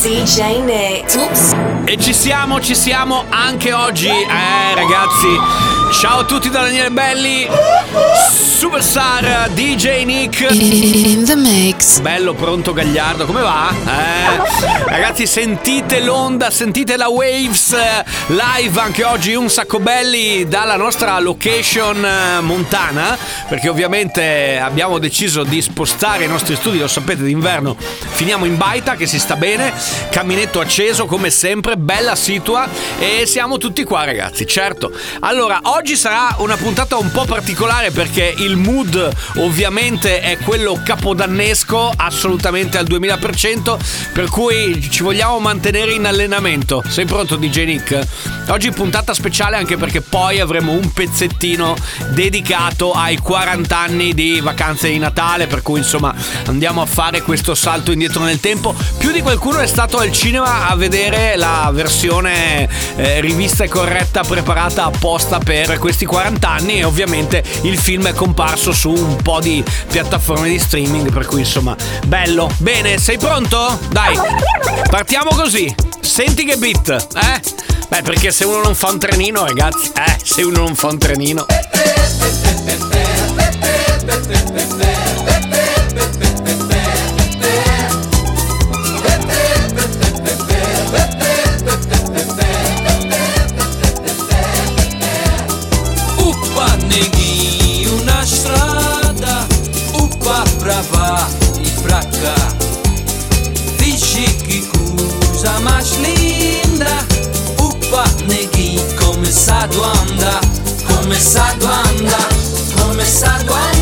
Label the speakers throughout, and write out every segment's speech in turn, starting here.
Speaker 1: DJ Nick. Oops.
Speaker 2: E ci siamo, ci siamo anche oggi. Eh, ragazzi. Ciao a tutti da Daniele Belli. Superstar DJ Nick.
Speaker 3: In the mix.
Speaker 2: Bello, pronto Gagliardo, come va? Eh? Ragazzi, sentite l'onda, sentite la Waves live anche oggi un sacco belli dalla nostra location eh, montana, perché ovviamente abbiamo deciso di spostare i nostri studi, lo sapete, d'inverno finiamo in baita che si sta bene, caminetto acceso come sempre, bella situa e siamo tutti qua ragazzi, certo. Allora, oggi sarà una puntata un po' particolare perché il mood ovviamente è quello capodannesco, assolutamente al 2000%, per cui ci vogliamo mantenere in allenamento. Sei pronto DJ Nick? Oggi puntata speciale anche perché poi avremo un pezzettino dedicato ai 40 anni di vacanze di Natale, per cui insomma andiamo a fare questo salto indietro nel tempo. Più di qualcuno è stato al cinema a vedere la versione eh, rivista e corretta preparata apposta per questi 40 anni e ovviamente il film è comparso su un po' di piattaforme di streaming, per cui insomma bello. Bene, sei pronto? Dai, partiamo così. Senti che beat, eh? Beh, perché se uno non fa un trenino, ragazzi, eh, se uno non fa un trenino.
Speaker 4: Sa anda, come sa anda, come sa anda. A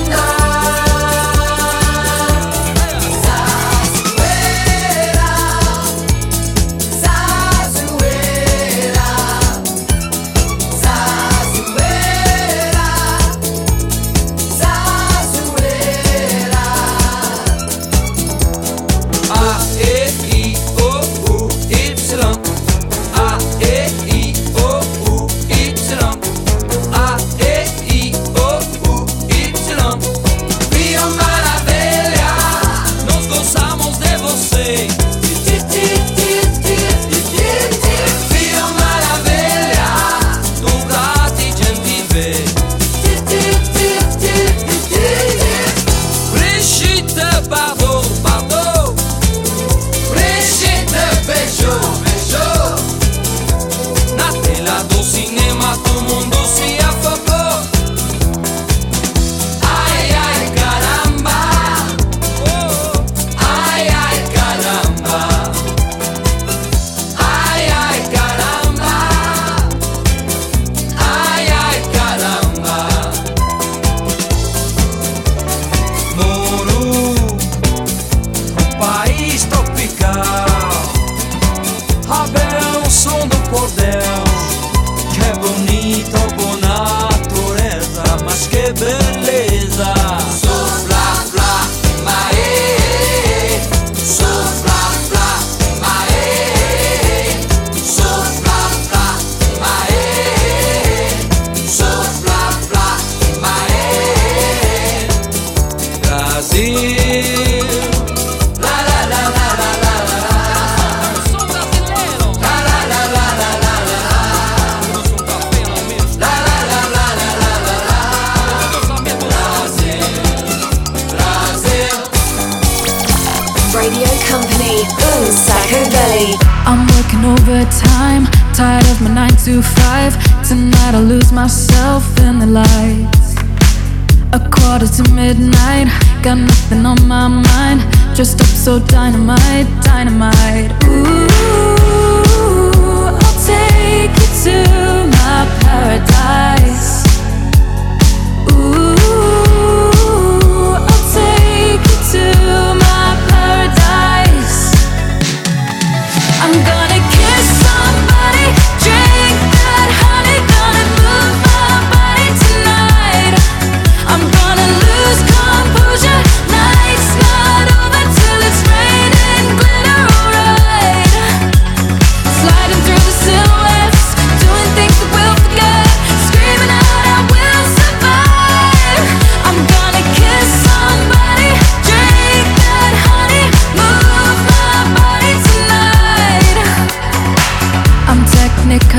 Speaker 3: Tonight I'll lose myself in the lights. A quarter to midnight, got nothing on my mind. Dressed up so dynamite, dynamite. Ooh, I'll take you to my paradise.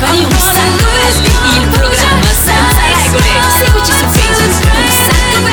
Speaker 5: Radio belli, il programma senza regole. Seguici su Facebook, un sacco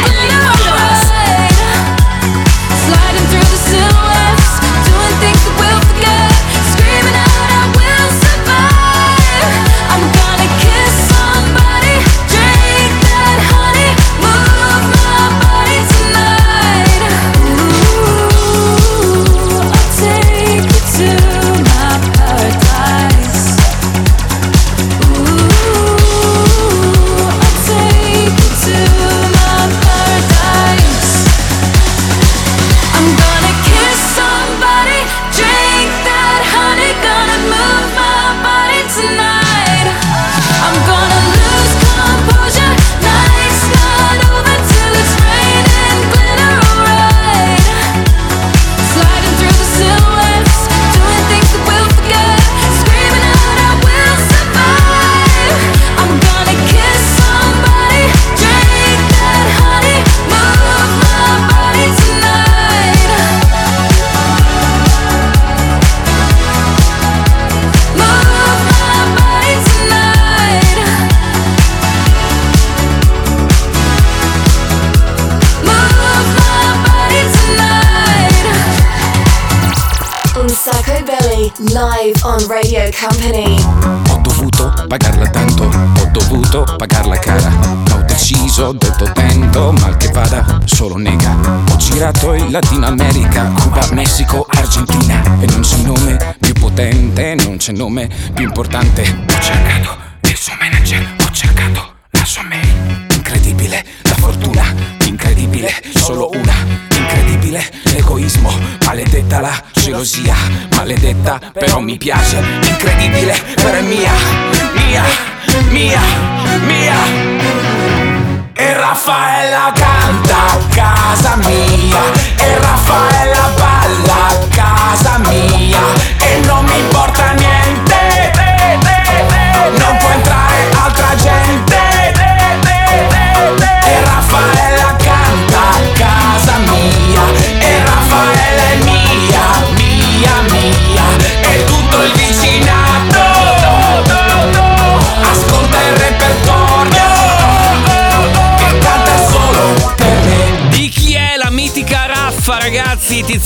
Speaker 5: Company.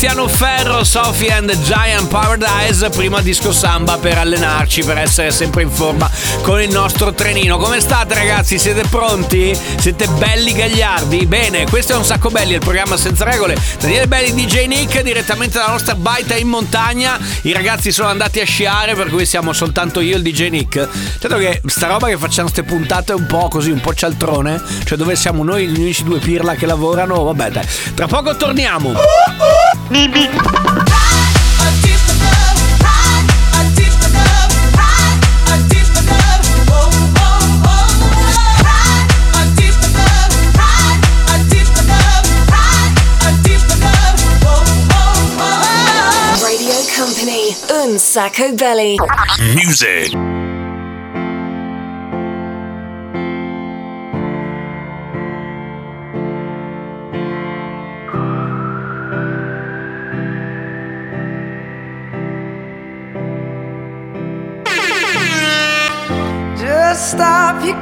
Speaker 2: Tiziano Ferro, Sophie and Giant Paradise, prima disco samba per allenarci, per essere sempre in forma con il nostro trenino. Come state, ragazzi? Siete pronti? Siete belli gagliardi? Bene, questo è un sacco belli, il programma senza regole. Daniele Belli, DJ Nick, direttamente dalla nostra baita in montagna. I ragazzi sono andati a sciare, per cui siamo soltanto io e il DJ Nick. Certo che sta roba che facciamo ste puntate un po' così, un po' cialtrone, cioè dove siamo noi gli unici due pirla che lavorano, vabbè dai. Tra poco torniamo.
Speaker 5: Radio Company, Un Sacco Belly.
Speaker 6: Music.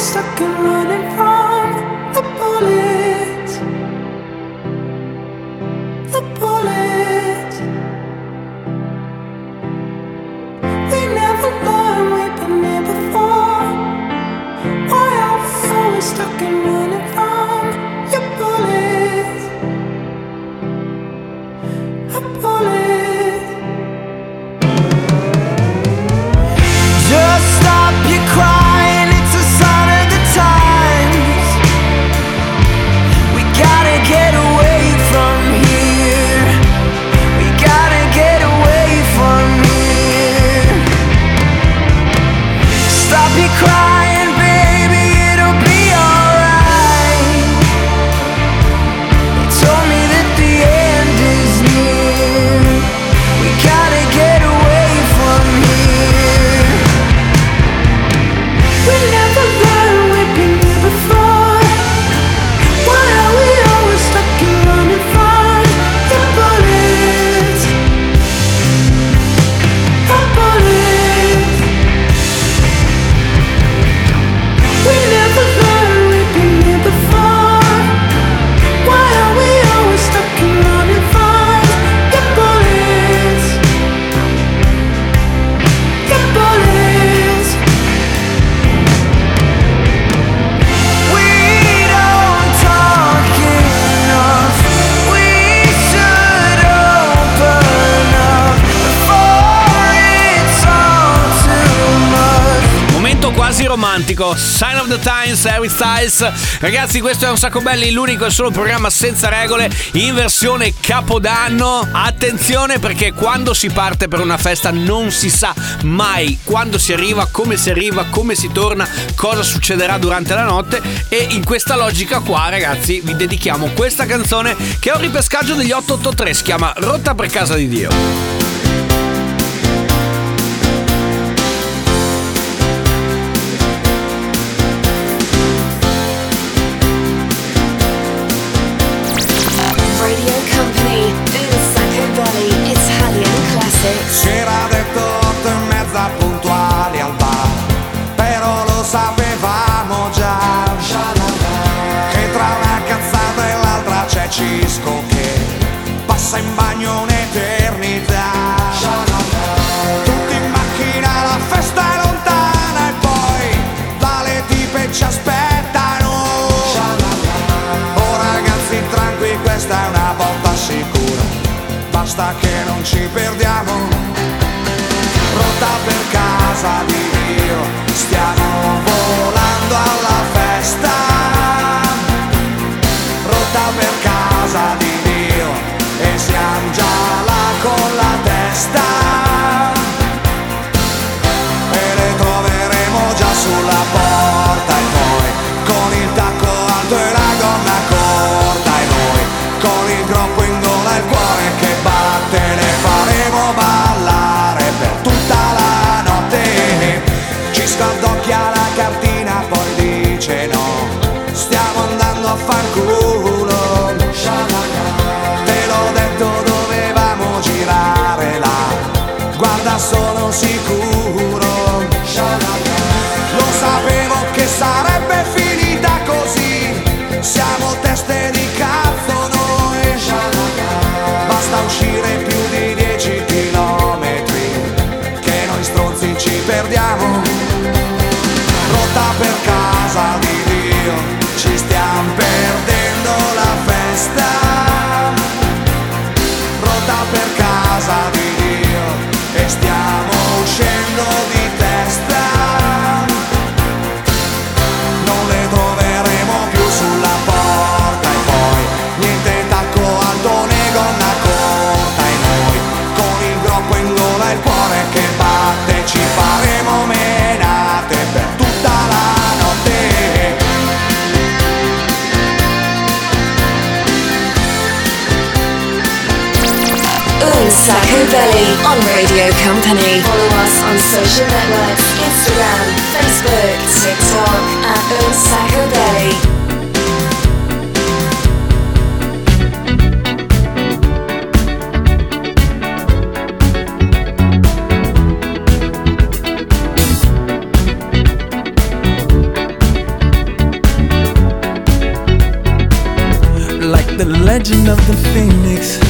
Speaker 7: stuck and running from the bullet?
Speaker 2: fantastico Sign of the Times, Harry Styles. Ragazzi, questo è un sacco belli, l'unico e solo programma senza regole in versione capodanno. Attenzione perché quando si parte per una festa non si sa mai quando si arriva, come si arriva, come si torna, cosa succederà durante la notte e in questa logica qua, ragazzi, vi dedichiamo questa canzone che è un ripescaggio degli 883, si chiama Rotta per casa di Dio.
Speaker 8: basta che non ci perdiamo. Rotta per casa di Dio, stiamo cartina poi dice no. Stiamo andando a far culo. Te l'ho detto dovevamo girare là. Guarda sono sicuro. Lo sapevo che sarebbe finita così. Siamo
Speaker 1: Marco Belli on Radio Company. Follow us on social networks Instagram, Facebook, TikTok at Own
Speaker 9: Like the legend of the phoenix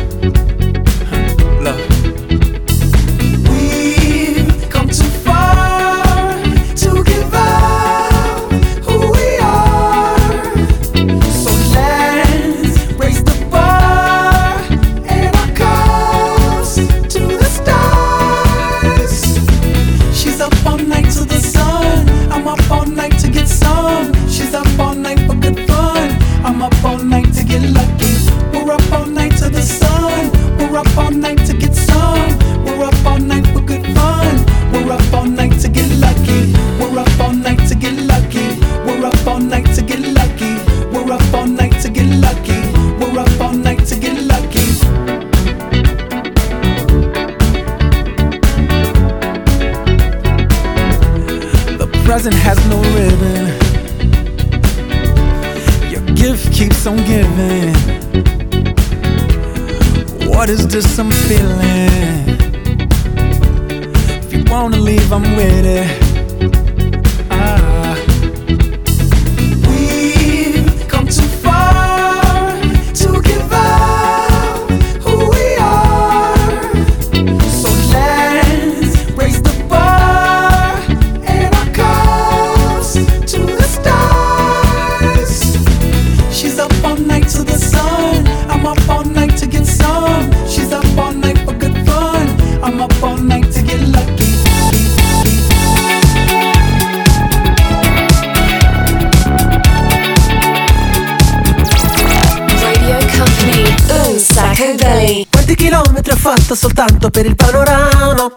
Speaker 10: Fatto soltanto per il panorama?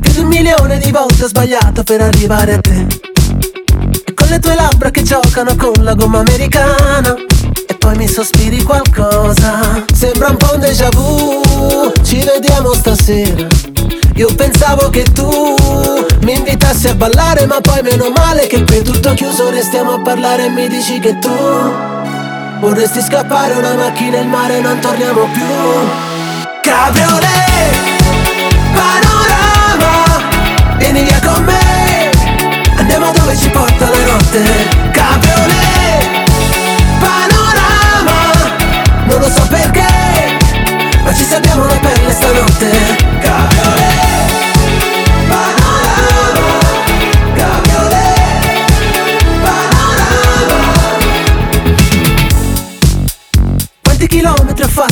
Speaker 10: Più di un milione di volte ho sbagliato per arrivare a te. E con le tue labbra che giocano con la gomma americana. E poi mi sospiri qualcosa. Sembra un po' un déjà vu. Ci vediamo stasera. Io pensavo che tu mi invitassi a ballare, ma poi meno male che qui tutto chiuso. Restiamo a parlare e mi dici che tu vorresti scappare una macchina e il mare, non torniamo più. Cabriolet, panorama, vieni via con me, andiamo dove ci porta la notte. Cabriolet, panorama, non lo so perché, ma ci salviamo la pelle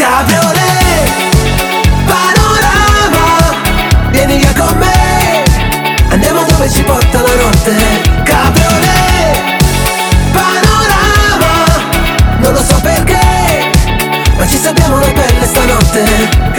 Speaker 10: Cabriolet Panorama Vieni via con me. Andiamo dove ci porta la notte Cabriolet Panorama Non lo so perché Ma ci sappiamo la pelle stanotte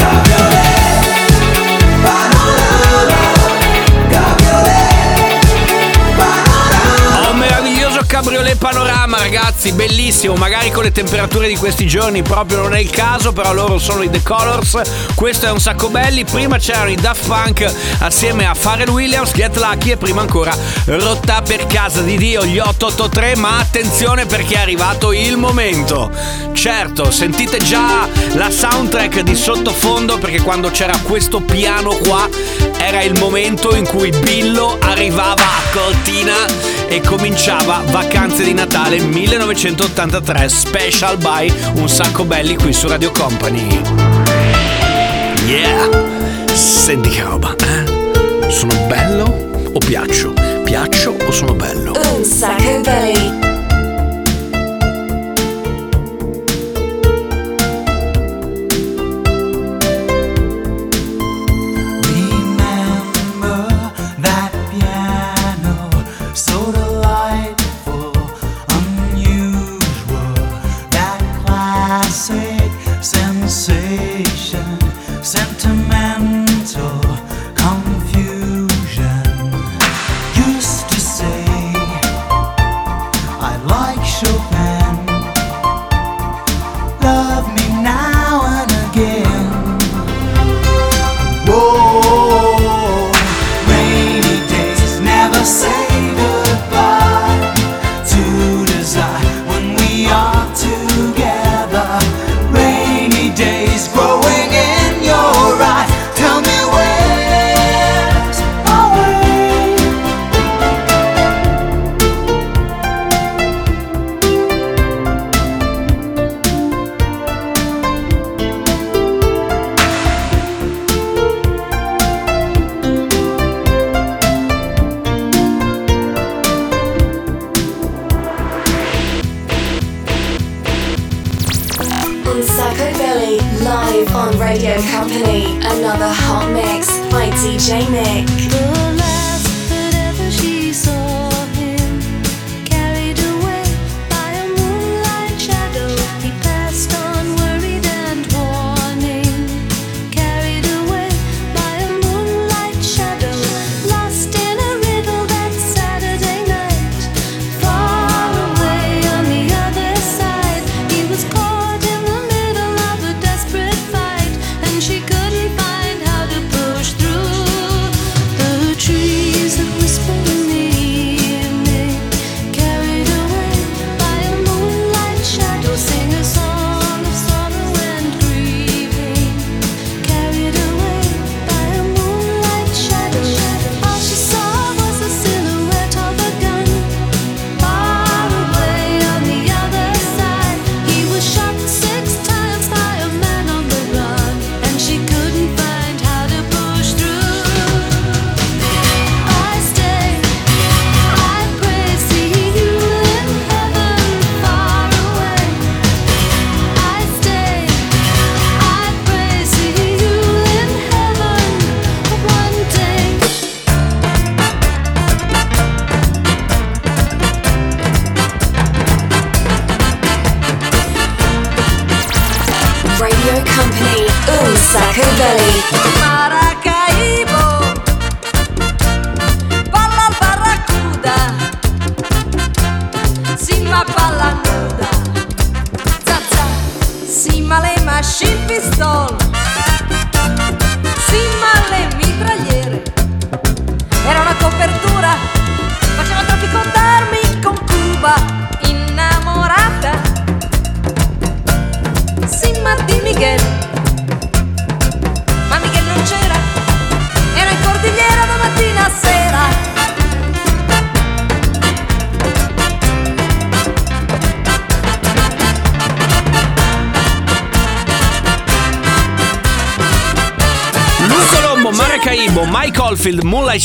Speaker 10: cabriolet panorama,
Speaker 2: ragazzi, bellissimo. Magari con le temperature di questi giorni proprio non è il caso, però loro sono i The Colors. Questo è un sacco belli. Prima c'erano i Daft Punk assieme a Pharrell Williams, Get Lucky e prima ancora Rotta per casa di Dio, gli 883. Ma attenzione perché è arrivato il momento. Certo, sentite già la soundtrack di sottofondo perché quando c'era questo piano qua era il momento in cui Billo arrivava a Cortina e cominciava Vacanze di Natale 1983 Special by Un sacco belli qui su Radio Company. Yeah! Senti che roba, eh? Sono bello o piaccio? Piaccio o sono bello?
Speaker 1: Un Sacco Belly.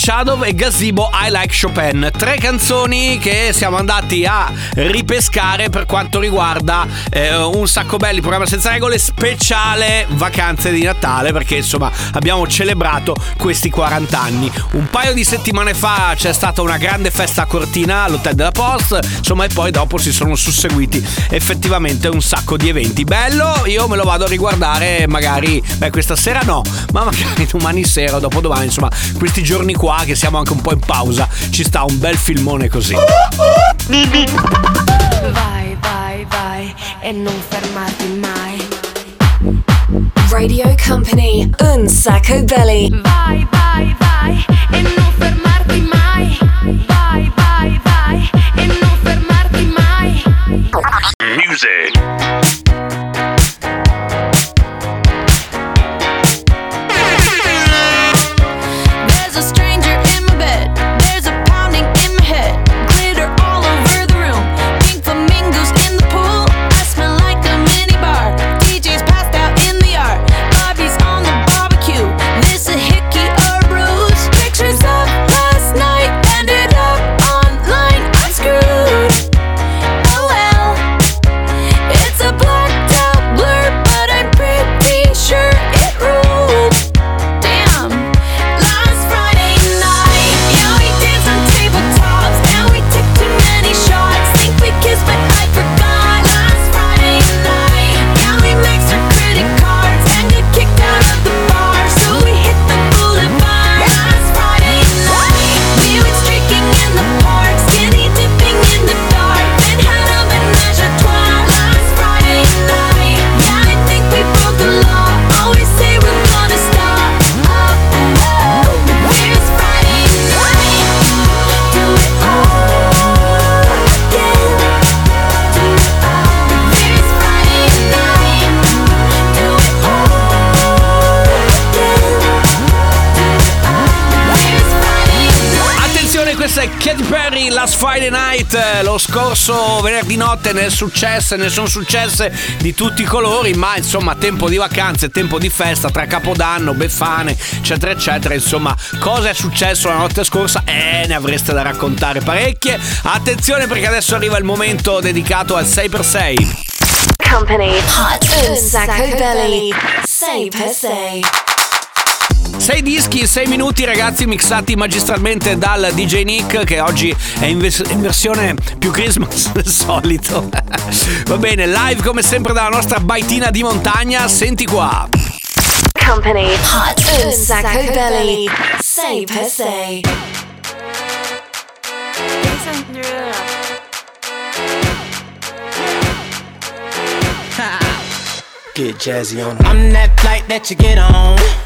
Speaker 3: Shadow
Speaker 2: e Gazebo I Like Chopin. Tre canzoni che siamo andati a ripescare per quanto riguarda eh, un sacco belli, programma senza regole speciale vacanze di Natale perché insomma abbiamo celebrato questi 40 anni. Un paio di settimane fa c'è stata una grande festa a Cortina all'Hotel della Post, insomma e poi dopo si sono susseguiti effettivamente un sacco di eventi. Bello, io me lo vado a riguardare magari, beh questa sera no, ma magari domani sera o dopodomani, insomma questi giorni qua che siamo anche un po' in pausa, ci sta un bel filmone così.
Speaker 11: Vai, vai, vai e non fermarti mai.
Speaker 1: Radio Company, un sacco belly.
Speaker 11: Vai, vai, vai e non fermarti mai. Vai, vai, vai e non fermarti mai. There's
Speaker 2: Lo scorso venerdì notte ne è successe, ne sono successe di tutti i colori, ma insomma, tempo di vacanze, tempo di festa tra Capodanno, Befane, eccetera, eccetera. Insomma, cosa è successo la notte scorsa? Eh, ne avreste da raccontare parecchie. Attenzione perché adesso arriva il momento dedicato al 6x6.
Speaker 1: Company, hot, un sacco belly. Say per say.
Speaker 2: Sei dischi in 6 minuti ragazzi mixati magistralmente dal DJ Nick che oggi è in, vers- in versione più Christmas del solito. Va bene, live come sempre dalla nostra baitina di montagna, senti qua.
Speaker 1: Company, hot, un sacco belly. Say per say.
Speaker 10: Get jazzy on
Speaker 12: I'm that flight that you get on.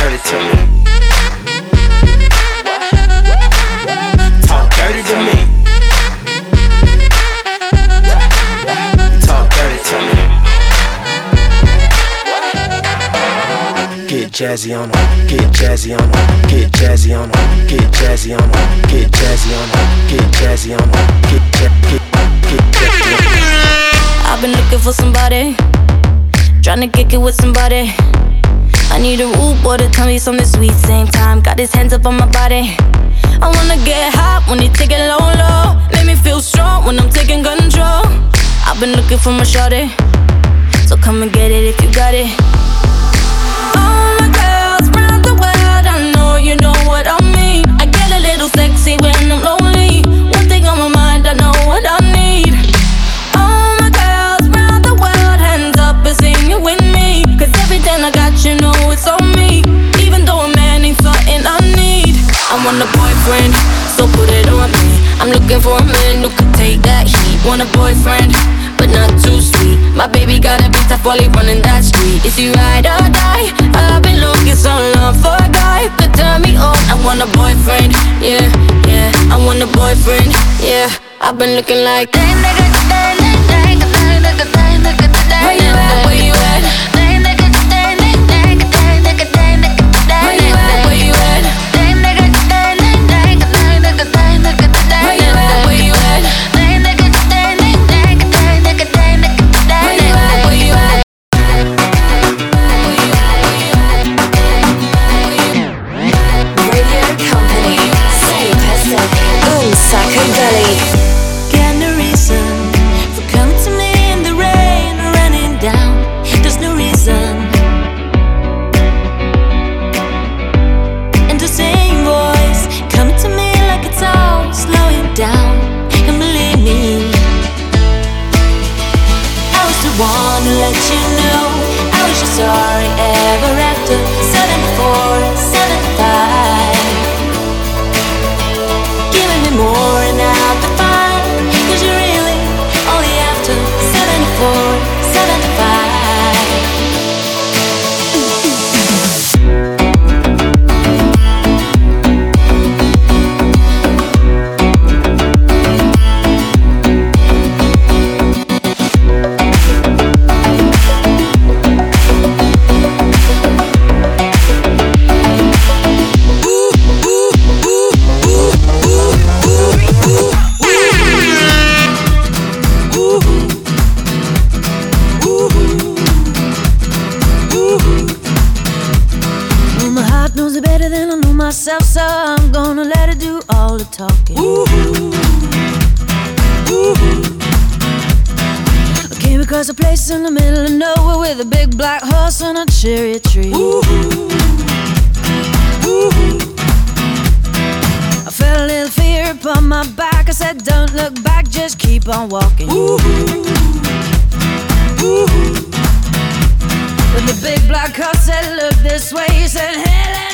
Speaker 10: Dirty to me.
Speaker 12: talk dirty to me.
Speaker 10: Talk dirty to me. Get jazzy on 'em, get jazzy on 'em, get jazzy on 'em, get jazzy on 'em, get jazzy on 'em, get jazzy on 'em, get get get 'em.
Speaker 11: I've been looking for somebody, trying to kick it with somebody. I need a root water, tell me something sweet. Same time, got his hands up on my body. I wanna get hot when you take it low, low. Make me feel strong when I'm taking control. I've been looking for my shorty, so come and get it if you got it. been looking like. let you know I was just sorry ever after.
Speaker 13: house on a cherry tree. Ooh, ooh. I felt a little fear upon my back. I said, Don't look back, just keep on walking. Ooh, ooh. But the big black car said, Look this way. He said, Hello.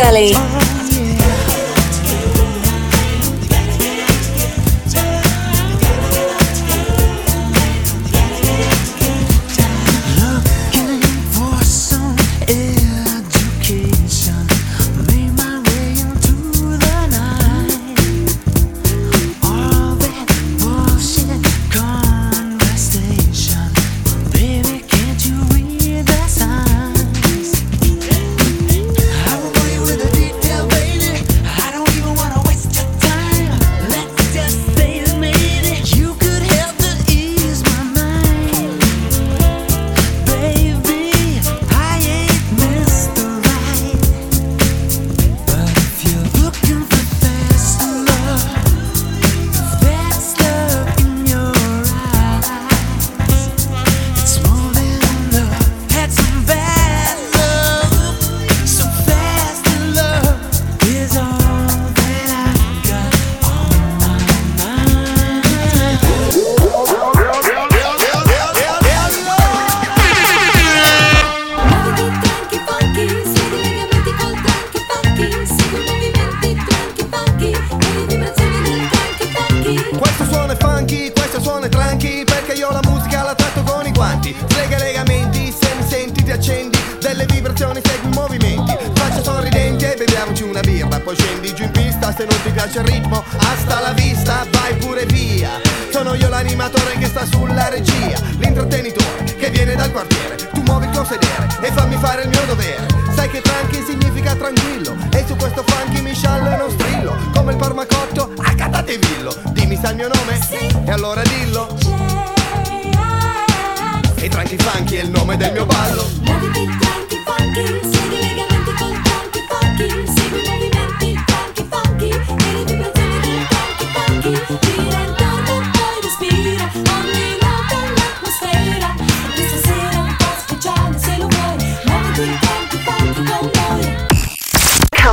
Speaker 1: Scully.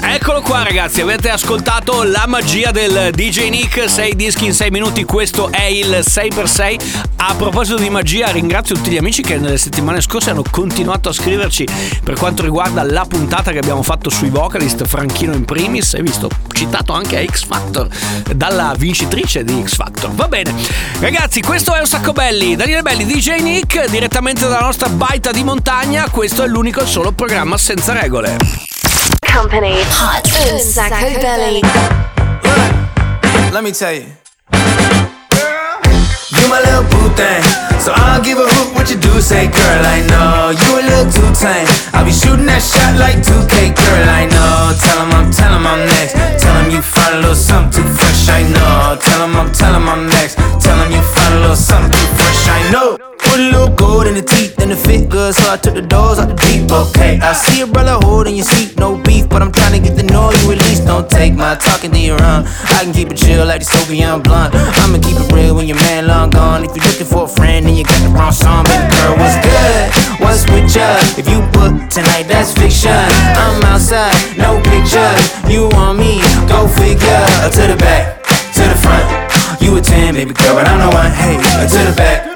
Speaker 2: Eccolo qua ragazzi, avete ascoltato la magia del DJ Nick, 6 dischi in 6 minuti, questo è il 6x6. A proposito di magia, ringrazio tutti gli amici che nelle settimane scorse hanno continuato a scriverci per quanto riguarda la puntata che abbiamo fatto sui vocalist, Franchino in primis, hai visto, citato anche a X Factor, dalla vincitrice di X Factor. Va bene, ragazzi, questo è un sacco belli, Daniele Belli, DJ Nick, direttamente dalla nostra baita di montagna, questo è l'unico e solo programma senza regole.
Speaker 14: Company Hot un sacco belly.
Speaker 15: Let me tell you. You my little boo thing, so I don't give a hoot what you do. Say, girl, I know you a little too tame. I'll be shooting that shot like 2K, girl, I know. Tell 'em I'm, tell 'em I'm next. Tell 'em you find a little something too fresh, I know. Tell 'em I'm, tell 'em I'm next. Tell 'em you find a little something too fresh, I know. Put a little gold in the teeth and the fit good, so I took the doors out the deep. Okay, I see a brother holding your seat, no beef, but I'm trying to get the know you at least. Don't take my talking to your own. I can keep it chill like the Soviet blunt. I'ma keep it real when your man long gone. If you're looking for a friend, then you got the wrong song, baby girl. What's good? What's with ya? If you book tonight, that's fiction. I'm outside, no pictures. You want me? Go figure. To the back, to the front. You a 10, baby girl, but I'm the one. Hey, to the back,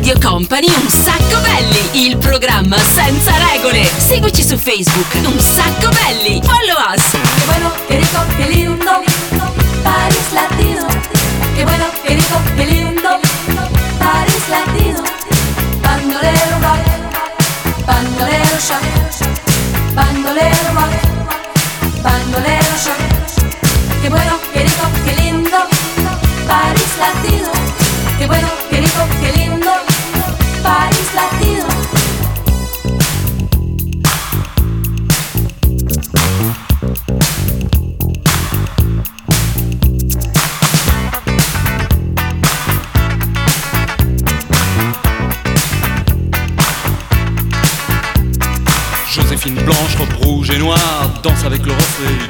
Speaker 16: Radio Company Un Sacco Belli, il programma senza regole. Seguici su Facebook, Un Sacco Belli. Follow us.
Speaker 3: Qué bueno, qué rico, qué lindo, París latino. Qué bueno, qué rico, qué lindo,
Speaker 17: avec le reflet.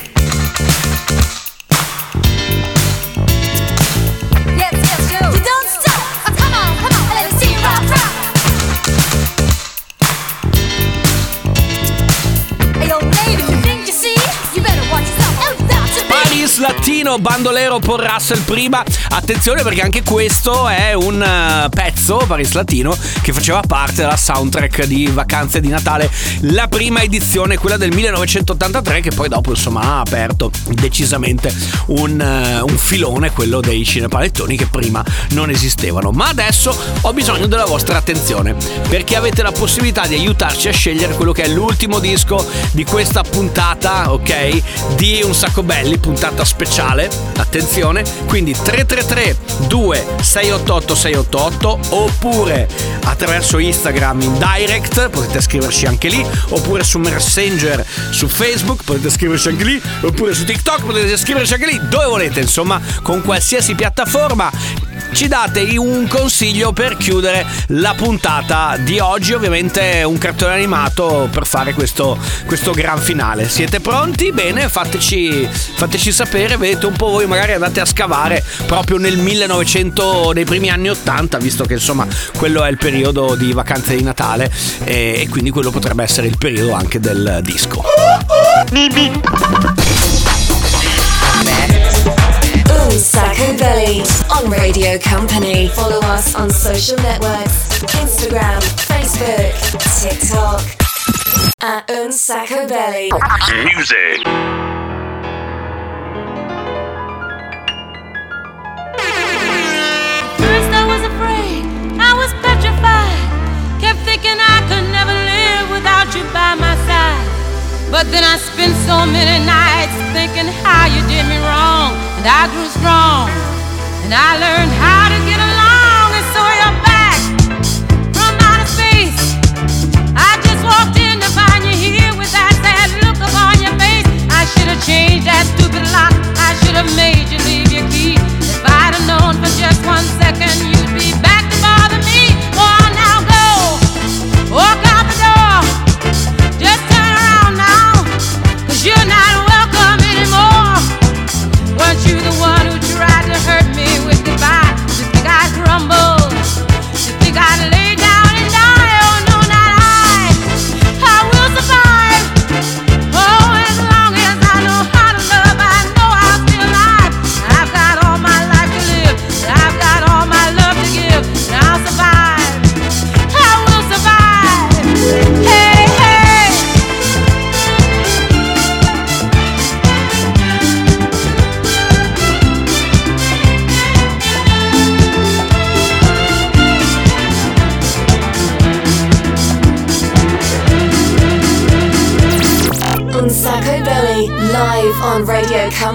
Speaker 2: Latino, bandolero Paul Russell prima. Attenzione perché anche questo è un eh, pezzo, Paris Latino, che faceva parte della soundtrack di Vacanze di Natale, la prima edizione, quella del 1983, che poi dopo insomma ha aperto decisamente un, eh, un filone, quello dei cinepanettoni che prima non esistevano. Ma adesso ho bisogno della vostra attenzione, perché avete la possibilità di aiutarci a scegliere quello che è l'ultimo disco di questa puntata, ok? Di Un Sacco Belli, puntata speciale. Attenzione, quindi 333 2688 688 oppure attraverso Instagram in direct, potete scriverci anche lì, oppure su Messenger su Facebook, potete scriverci anche lì, oppure su TikTok, potete scriverci anche lì, dove volete, insomma, con qualsiasi piattaforma ci date un consiglio per chiudere la puntata di oggi, ovviamente un cartone animato per fare questo, questo gran finale. Siete pronti? Bene, fateci, fateci sapere, vedete un po' voi, magari andate a scavare proprio nel 1900, nei primi anni 80, visto che insomma quello è il periodo di vacanze di Natale e, e quindi quello potrebbe essere il periodo anche del disco.
Speaker 14: Un on Radio Company. Follow us on social networks Instagram, Facebook, TikTok. At Un Sacco Belly.
Speaker 6: Music.
Speaker 18: First I was afraid, I was petrified. Kept thinking I could never live without you by my side. But then I spent so many nights thinking how you did me wrong. And I grew strong. And I learned how to get along. And you're back from outer space. I just walked in to find you here with that sad look upon your face. I should have changed that stupid lock. I should have made you leave your key. If I'd have known for just one second you'd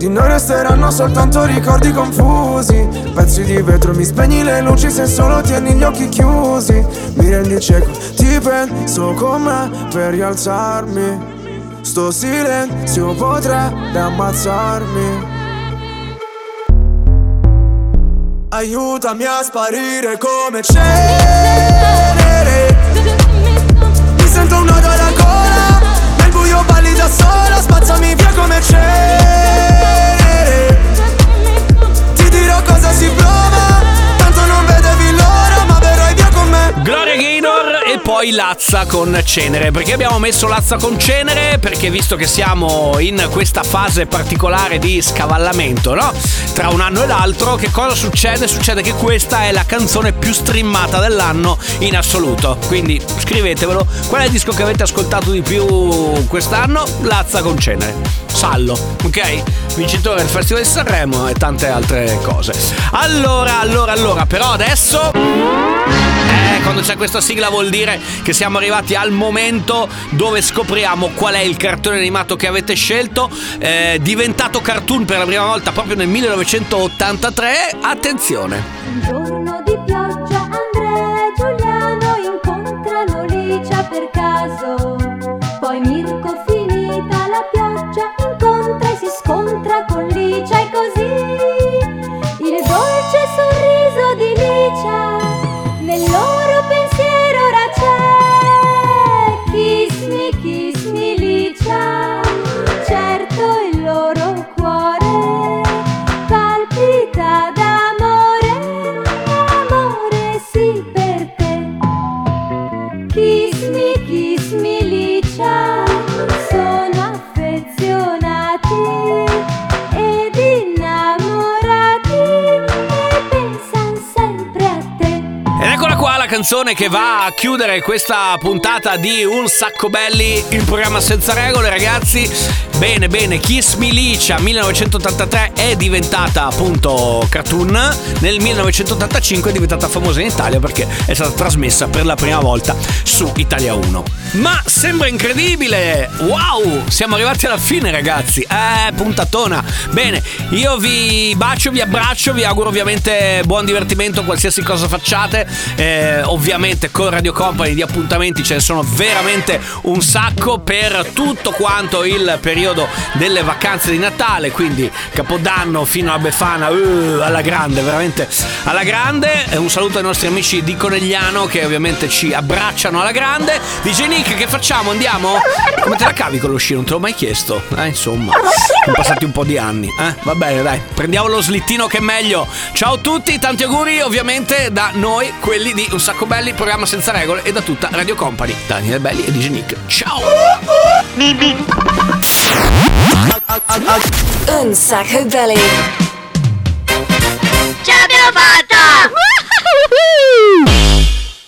Speaker 19: Di noi resteranno soltanto ricordi confusi. Pezzi di vetro, mi spegni le luci se solo tieni gli occhi chiusi. Mi rendi cieco, ti penso con me per rialzarmi. Sto silenzio potrebbe ammazzarmi. Aiutami a sparire come cenere balli da sola Spazzami via come cenere
Speaker 2: poi Lazza con Cenere. Perché abbiamo messo Lazza con Cenere? Perché visto che siamo in questa fase particolare di scavallamento, no? Tra un anno e l'altro, che cosa succede? Succede che questa è la canzone più streamata dell'anno in assoluto. Quindi scrivetevelo. Qual è il disco che avete ascoltato di più quest'anno? Lazza con Cenere. Sallo, ok? Vincitore del Festival di Sanremo e tante altre cose. Allora, allora, allora, però adesso. Eh, quando c'è questa sigla vuol dire che siamo arrivati al momento dove scopriamo qual è il cartone animato che avete scelto. Eh, diventato cartoon per la prima volta proprio nel 1983. Attenzione. Canzone che va a chiudere questa puntata di Un sacco belli, il programma senza regole, ragazzi. Bene, bene, Kiss Milicia 1983 è diventata appunto cartoon. Nel 1985 è diventata famosa in Italia perché è stata trasmessa per la prima volta su Italia 1. Ma sembra incredibile! Wow! Siamo arrivati alla fine, ragazzi. Eh, puntatona. Bene, io vi bacio, vi abbraccio, vi auguro ovviamente buon divertimento qualsiasi cosa facciate. Eh, ovviamente con Radio Company di appuntamenti ce ne sono veramente un sacco per tutto quanto il periodo delle vacanze di Natale, quindi Capodanno fino a Befana, uh, alla grande, veramente alla grande. Un saluto ai nostri amici di Conegliano che ovviamente ci abbracciano alla grande. DJ Nick, che facciamo? Andiamo? Come te la cavi con lo sci? Non te l'ho mai chiesto. Eh, insomma, sono passati un po' di anni. Eh, va bene, dai, prendiamo lo slittino che è meglio. Ciao a tutti, tanti auguri ovviamente da noi, quelli di Un Sacco Belli, programma senza regole e da tutta Radio Company. Daniele Belli e DJ Nick. Ciao!
Speaker 1: Un sacco belli. Ce l'abbiamo fatta!